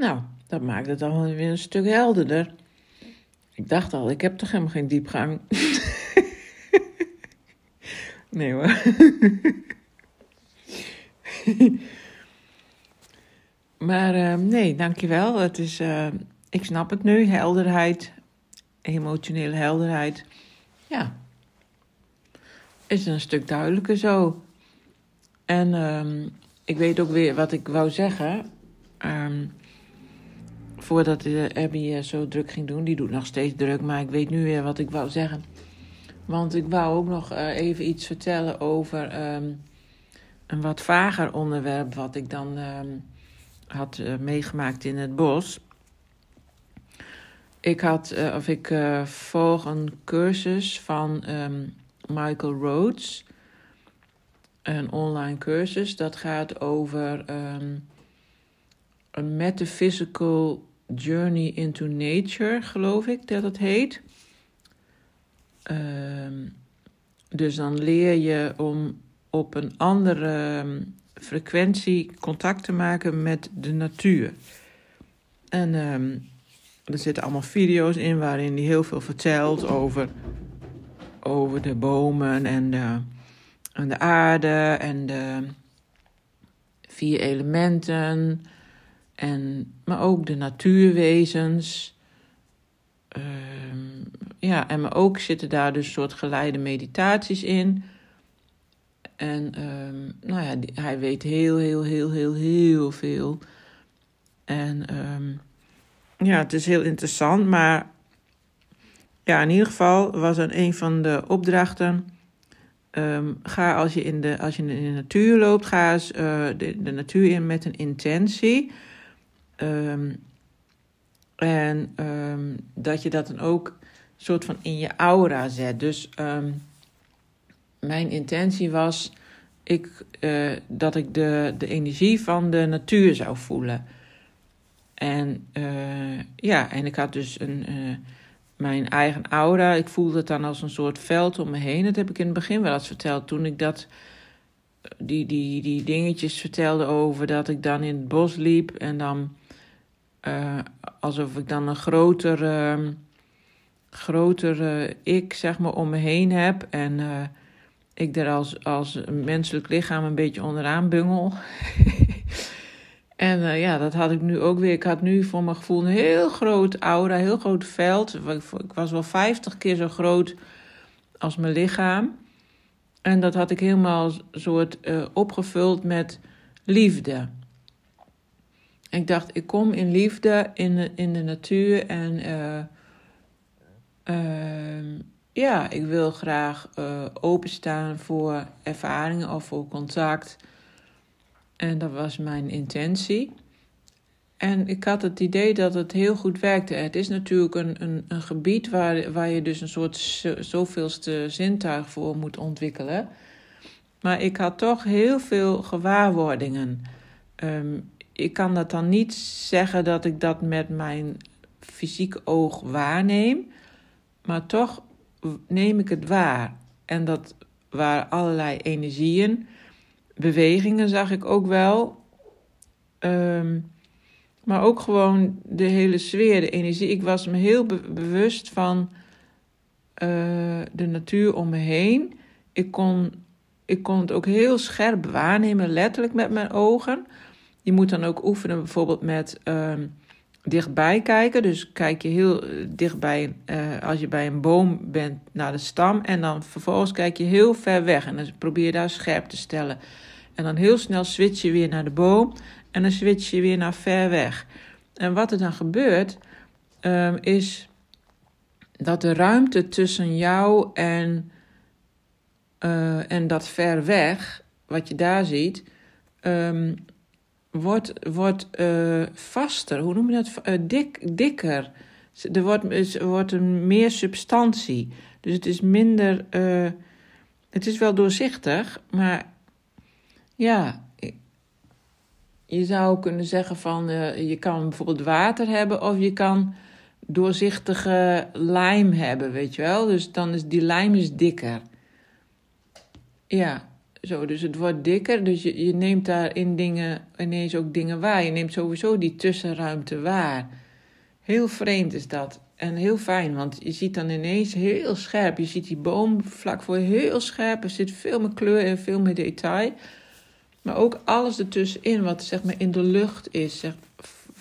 Nou, dat maakt het dan weer een stuk helderder. Ik dacht al, ik heb toch helemaal geen diepgang. nee hoor. maar uh, nee, dankjewel. Het is, uh, ik snap het nu, helderheid, emotionele helderheid. Ja, is een stuk duidelijker zo. En um, ik weet ook weer wat ik wou zeggen. Um, voordat Abby zo druk ging doen. Die doet nog steeds druk, maar ik weet nu weer wat ik wou zeggen. Want ik wou ook nog uh, even iets vertellen over um, een wat vager onderwerp. Wat ik dan had uh, meegemaakt in het bos. Ik had, of ik volg een cursus van Michael Rhodes. Een online cursus dat gaat over a metaphysical journey into nature, geloof ik dat het heet. Um, dus dan leer je om op een andere frequentie contact te maken met de natuur. En um, er zitten allemaal video's in waarin hij heel veel vertelt over over de bomen en de, en de aarde en de vier elementen. En, maar ook de natuurwezens. Uh, ja, en maar ook zitten daar dus soort geleide meditaties in. En uh, nou ja, hij weet heel, heel, heel, heel, heel veel. En um, ja, het is heel interessant, maar ja, in ieder geval was er een van de opdrachten. Ga als je, in de, als je in de natuur loopt, ga eens de, de, natuur in met een intentie. Um, en um, dat je dat dan ook soort van in je aura zet. Dus mijn intentie was ik, uh, dat ik de, de energie van de natuur zou voelen. En uh, ja, en ik had dus een mijn eigen aura. Ik voelde het dan als een soort veld om me heen. Dat heb ik in het begin wel eens verteld. Toen ik dat, die, die, die dingetjes vertelde over dat ik dan in het bos liep. En dan uh, alsof ik dan een groter, uh, groter uh, ik zeg maar om me heen heb. En uh, ik er als, als menselijk lichaam een beetje onderaan bungel. En ja, dat had ik nu ook weer. Ik had nu voor mijn gevoel een heel groot aura, heel groot veld. Ik was wel 50 keer zo groot als mijn lichaam. En dat had ik helemaal soort opgevuld met liefde. Ik dacht, ik kom in liefde in de, in de natuur en uh, ja, ik wil graag openstaan voor ervaringen of voor contact en dat was mijn intentie. En ik had het idee dat het heel goed werkte. Het is natuurlijk een, een, een gebied waar, waar je dus een soort zoveelste zintuig voor moet ontwikkelen. Maar ik had toch heel veel gewaarwordingen. Um, ik kan dat dan niet zeggen dat ik dat met mijn fysiek oog waarneem, maar toch neem ik het waar. En dat waren allerlei energieën bewegingen zag ik ook wel. Um, maar ook gewoon de hele sfeer, de energie. Ik was me heel be bewust van uh, de natuur om me heen. Ik kon, ik kon het ook heel scherp waarnemen, letterlijk met mijn ogen. Je moet dan ook oefenen bijvoorbeeld met um, dichtbij kijken. Dus kijk je heel dichtbij, uh, als je bij een boom bent, naar de stam. En dan vervolgens kijk je heel ver weg. En dan probeer je daar scherp te stellen. En dan heel snel switch je weer naar de boom. En dan switch je weer naar ver weg. En wat er dan gebeurt, um, is dat de ruimte tussen jou en, uh, en dat ver weg, wat je daar ziet, um, wordt, wordt uh, vaster. Hoe noem je dat? Uh, dik, dikker. Er wordt, wordt een meer substantie. Dus het is minder. het is wel doorzichtig, maar ja, je zou kunnen zeggen van je kan bijvoorbeeld water hebben of je kan doorzichtige lijm hebben, weet je wel. Dus dan is die lijm is dikker. Ja, Zo, dus het wordt dikker. Dus je, je neemt daarin dingen, ineens ook dingen waar. Je neemt sowieso die tussenruimte waar. Heel vreemd is dat. En heel fijn, want je ziet dan ineens heel scherp. Je ziet die boom vlak voor heel scherp. Er zit veel meer kleur en veel meer detail. Maar ook alles ertussenin, wat zeg maar in de lucht is,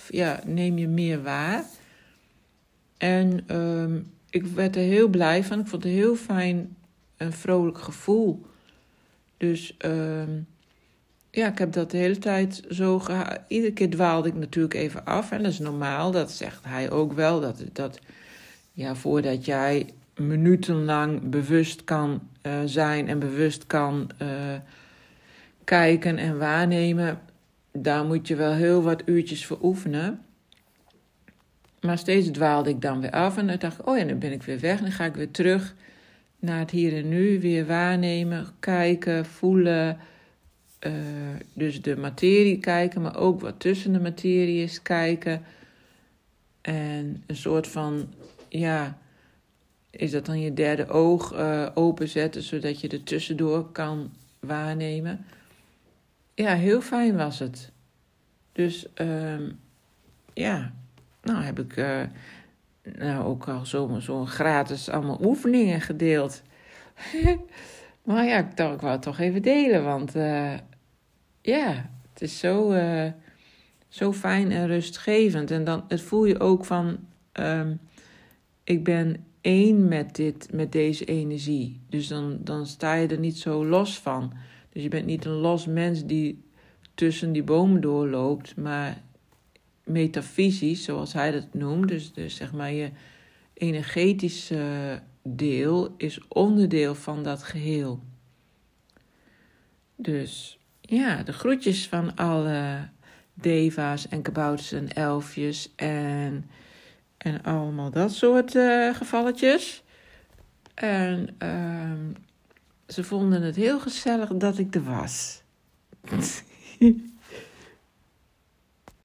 ja, neem je meer waar. En um, ik werd er heel blij van. Ik vond het heel fijn, een vrolijk gevoel. Dus um, ja, ik heb dat de hele tijd zo gehad. Iedere keer dwaalde ik natuurlijk even af. En dat is normaal, dat zegt hij ook wel. Dat, dat ja, voordat jij minutenlang bewust kan uh, zijn en bewust kan uh, kijken en waarnemen, daar moet je wel heel wat uurtjes voor oefenen. Maar steeds dwaalde ik dan weer af en dan dacht ik, oh ja, nu ben ik weer weg. Dan ga ik weer terug naar het hier en nu, weer waarnemen, kijken, voelen. Uh, dus de materie kijken, maar ook wat tussen de materie is kijken. En een soort van, ja, is dat dan je derde oog uh, openzetten, zodat je er tussendoor kan waarnemen. Ja, heel fijn was het. Dus um, ja, nou heb ik uh, nou ook al zo, zo gratis allemaal oefeningen gedeeld. maar ja, ik dacht, ik wou het toch even delen, want uh, ja, het is zo, uh, zo fijn en rustgevend. En dan het voel je ook van, um, ik ben één met, dit, met deze energie. Dus dan, dan sta je er niet zo los van. Dus je bent niet een los mens die tussen die bomen doorloopt, maar metafysisch, zoals hij dat noemt. Dus, dus zeg maar je energetische deel is onderdeel van dat geheel. Dus ja, de groetjes van alle deva's en kabouters en elfjes en, en allemaal dat soort uh, gevalletjes. En uh, ze vonden het heel gezellig dat ik er was.